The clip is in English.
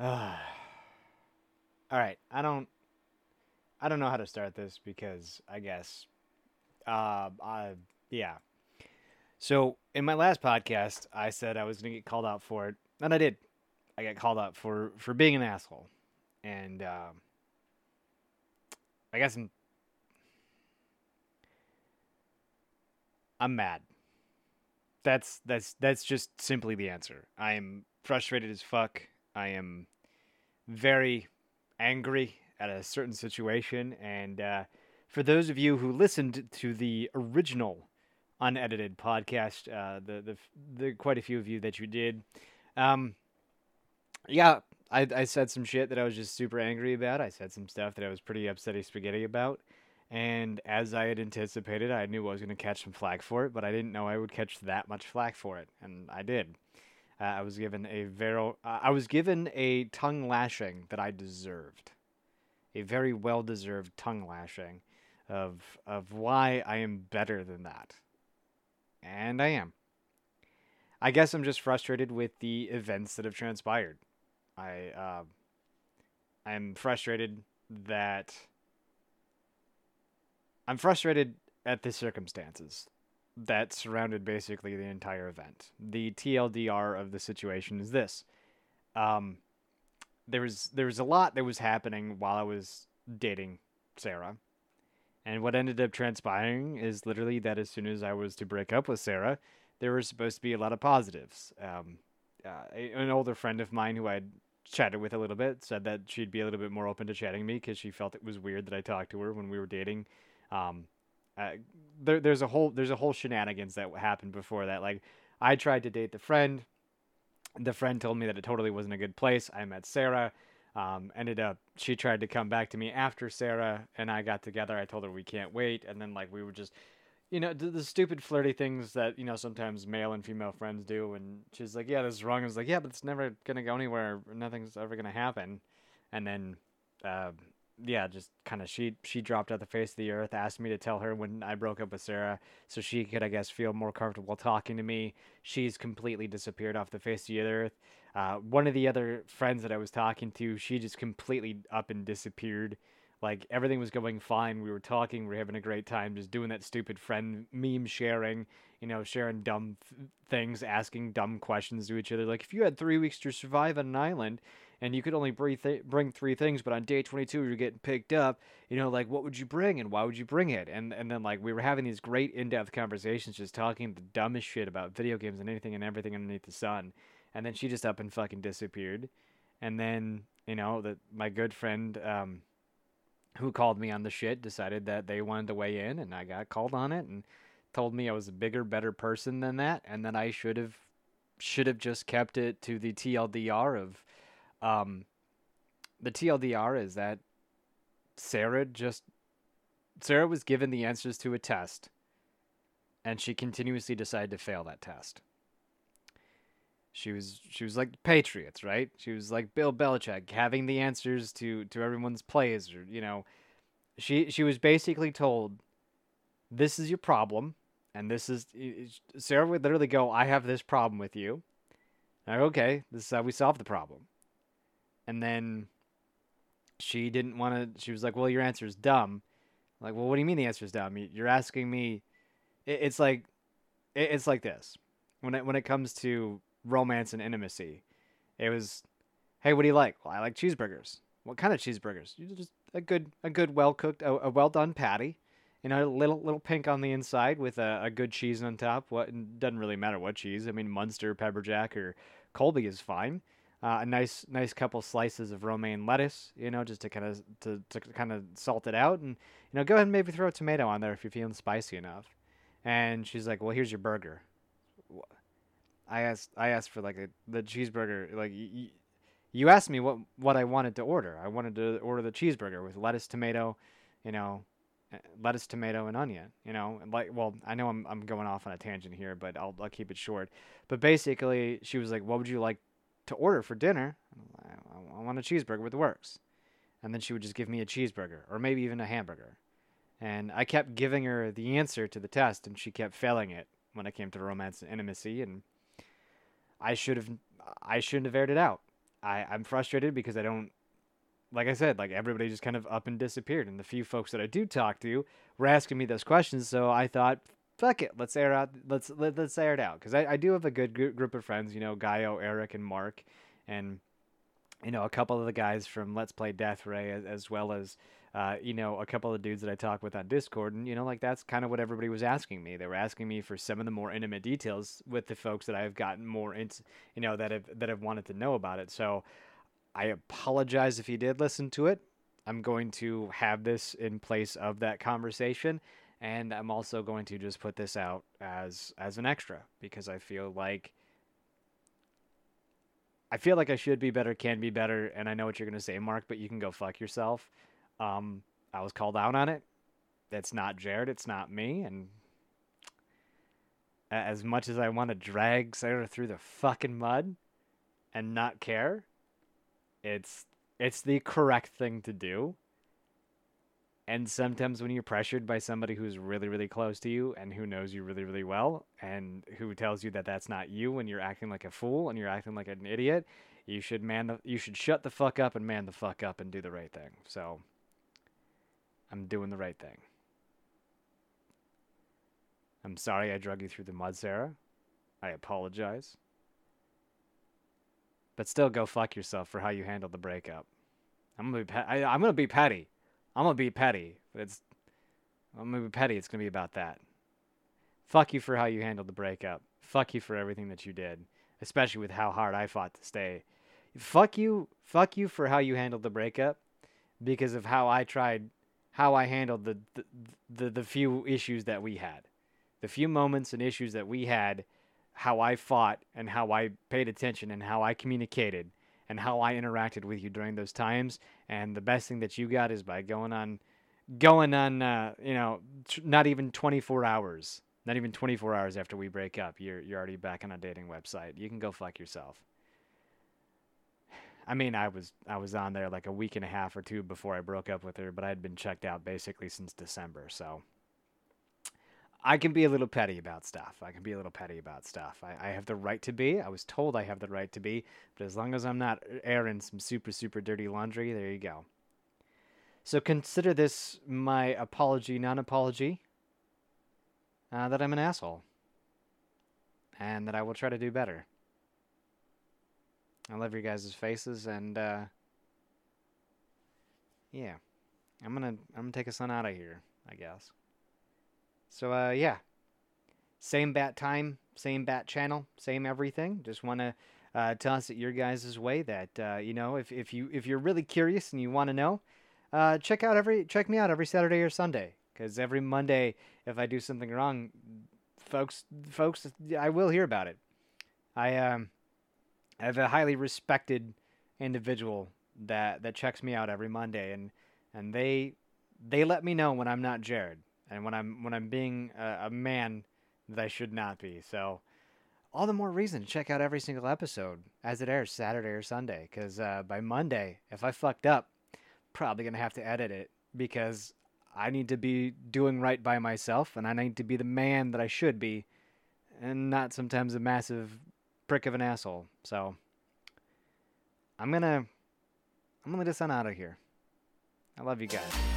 all right, I don't, I don't know how to start this because I guess, uh, I yeah. So in my last podcast, I said I was gonna get called out for it, and I did. I got called out for for being an asshole, and um, I guess I'm I'm mad. That's that's that's just simply the answer. I am frustrated as fuck. I am very angry at a certain situation, and uh, for those of you who listened to the original unedited podcast, uh, the, the the quite a few of you that you did, um, yeah, I I said some shit that I was just super angry about. I said some stuff that I was pretty upsetty spaghetti about. And as I had anticipated, I knew I was going to catch some flack for it, but I didn't know I would catch that much flack for it, and I did. Uh, I was given a very, uh, I was given a tongue lashing that I deserved, a very well deserved tongue lashing, of of why I am better than that, and I am. I guess I'm just frustrated with the events that have transpired. I, uh, I'm frustrated that I'm frustrated at the circumstances that surrounded basically the entire event. The TLDR of the situation is this: um, there was there was a lot that was happening while I was dating Sarah, and what ended up transpiring is literally that as soon as I was to break up with Sarah, there were supposed to be a lot of positives. Um, uh, an older friend of mine who I'd chatted with a little bit said that she'd be a little bit more open to chatting me because she felt it was weird that I talked to her when we were dating um, uh, there, there's a whole there's a whole shenanigans that happened before that. Like I tried to date the friend. The friend told me that it totally wasn't a good place. I met Sarah. Um, ended up she tried to come back to me after Sarah and I got together. I told her we can't wait, and then like we were just, you know, the, the stupid flirty things that you know sometimes male and female friends do. And she's like, "Yeah, this is wrong." I was like, "Yeah, but it's never gonna go anywhere. Nothing's ever gonna happen." And then uh, yeah, just kind of she she dropped off the face of the earth. Asked me to tell her when I broke up with Sarah, so she could, I guess, feel more comfortable talking to me. She's completely disappeared off the face of the earth. Uh, one of the other friends that I was talking to, she just completely up and disappeared. Like everything was going fine. We were talking. We were having a great time, just doing that stupid friend meme sharing. You know, sharing dumb th- things, asking dumb questions to each other. Like if you had three weeks to survive on an island and you could only bring, th- bring three things, but on day 22 you're getting picked up, you know, like what would you bring and why would you bring it? And and then like we were having these great in-depth conversations, just talking the dumbest shit about video games and anything and everything underneath the sun. And then she just up and fucking disappeared. And then you know that my good friend um, who called me on the shit decided that they wanted to weigh in, and I got called on it and told me I was a bigger, better person than that, and that I should have should have just kept it to the TLDR of um, the TLDR is that Sarah just Sarah was given the answers to a test, and she continuously decided to fail that test. She was she was like Patriots, right? She was like Bill Belichick, having the answers to to everyone's plays, or you know, she she was basically told, "This is your problem," and this is Sarah would literally go, "I have this problem with you." Like, okay, this is how we solve the problem. And then she didn't want to. She was like, "Well, your answer is dumb." I'm like, well, what do you mean the answer is dumb? You're asking me. It's like, it's like this. When it when it comes to romance and intimacy, it was, hey, what do you like? Well, I like cheeseburgers. What kind of cheeseburgers? Just a good a good well cooked a, a well done patty. You know, a little little pink on the inside with a, a good cheese on top. What doesn't really matter what cheese. I mean, Munster, pepper jack, or Colby is fine uh, a nice nice couple slices of romaine lettuce, you know, just to kind of to, to kind of salt it out, and you know, go ahead and maybe throw a tomato on there if you're feeling spicy enough. And she's like, "Well, here's your burger." I asked I asked for like a the cheeseburger. Like you, you asked me what what I wanted to order. I wanted to order the cheeseburger with lettuce, tomato, you know, eh, lettuce, tomato, and onion. You know, like well, I know I'm I'm going off on a tangent here, but I'll I'll keep it short. But basically, she was like, "What would you like to order for dinner. I, want a cheeseburger with the works. And then she would just give me a cheeseburger or maybe even a hamburger. And I kept giving her the answer to the test, and she kept failing it when it came to romance and intimacy. And I should have, I shouldn't have aired it out. I I'm frustrated because I don't like I said, like everybody just kind of up and disappeared, and the few folks that I do talk to were asking me those questions. So I thought, fuck it, let's air out, let's let, let's air it out because I, I do have a good gr- group of friends, you know, Gaio, Eric, and Mark, and you know a couple of the guys from Let's Play Death Ray, as, as well as uh, you know a couple of the dudes that I talk with on Discord, and you know like that's kind of what everybody was asking me. They were asking me for some of the more intimate details with the folks that I've gotten more into, you know, that have that have wanted to know about it. So I apologize if you did listen to it. I'm going to have this in place of that conversation and I'm also going to just put this out as as an extra because I feel like I feel like I should be better, can be better, and I know what you're gonna say, Mark, but you can go fuck yourself. Um, I was called out on it. It's not Jared, it's not me, and as much as I want to drag Sarah through the fucking mud and not care, it's it's the correct thing to do. And sometimes when you're pressured by somebody who's really really close to you and who knows you really really well and who tells you that that's not you and you're acting like a fool and you're acting like an idiot, you should man the you should shut the fuck up and man the fuck up and do the right thing. So I'm doing the right thing. I'm sorry I drug you through the mud, Sarah. I apologize. But still, go fuck yourself for how you handled the breakup. I'm gonna be pe- I, I'm gonna be petty. I'm gonna be petty, but it's I'm gonna be petty. It's gonna be about that. Fuck you for how you handled the breakup. Fuck you for everything that you did, especially with how hard I fought to stay. Fuck you. Fuck you for how you handled the breakup, because of how I tried, how I handled the the the, the few issues that we had, the few moments and issues that we had how I fought and how I paid attention and how I communicated and how I interacted with you during those times. And the best thing that you got is by going on, going on, uh, you know, not even 24 hours, not even 24 hours after we break up, you're you're already back on a dating website. You can go fuck yourself. I mean, I was I was on there like a week and a half or two before I broke up with her, but I had been checked out basically since December, so. I can be a little petty about stuff. I can be a little petty about stuff. I, I have the right to be. I was told I have the right to be. But as long as I'm not airing some super, super dirty laundry, there you go. So consider this my apology, non apology, uh, that I'm an asshole. And that I will try to do better. I love your guys' faces, and uh, yeah, I'm gonna I'm gonna take a on out of here, I guess. So uh, yeah, same bat time, same bat channel, same everything. Just want to uh, toss it your guys' way that uh, you know if, if you if you're really curious and you want to know, uh, check out every check me out every Saturday or Sunday because every Monday if I do something wrong, folks folks I will hear about it. I um I have a highly respected individual that that checks me out every Monday and and they they let me know when I'm not Jared and when I'm when I'm being a, a man that I should not be. So all the more reason to check out every single episode as it airs Saturday or Sunday. Because uh, by Monday, if I fucked up, probably gonna have to edit it because I need to be doing right by myself, and I need to be the man that I should be, and not sometimes a massive prick of an asshole. So I'm gonna I'm gonna just on out of here. I love you guys.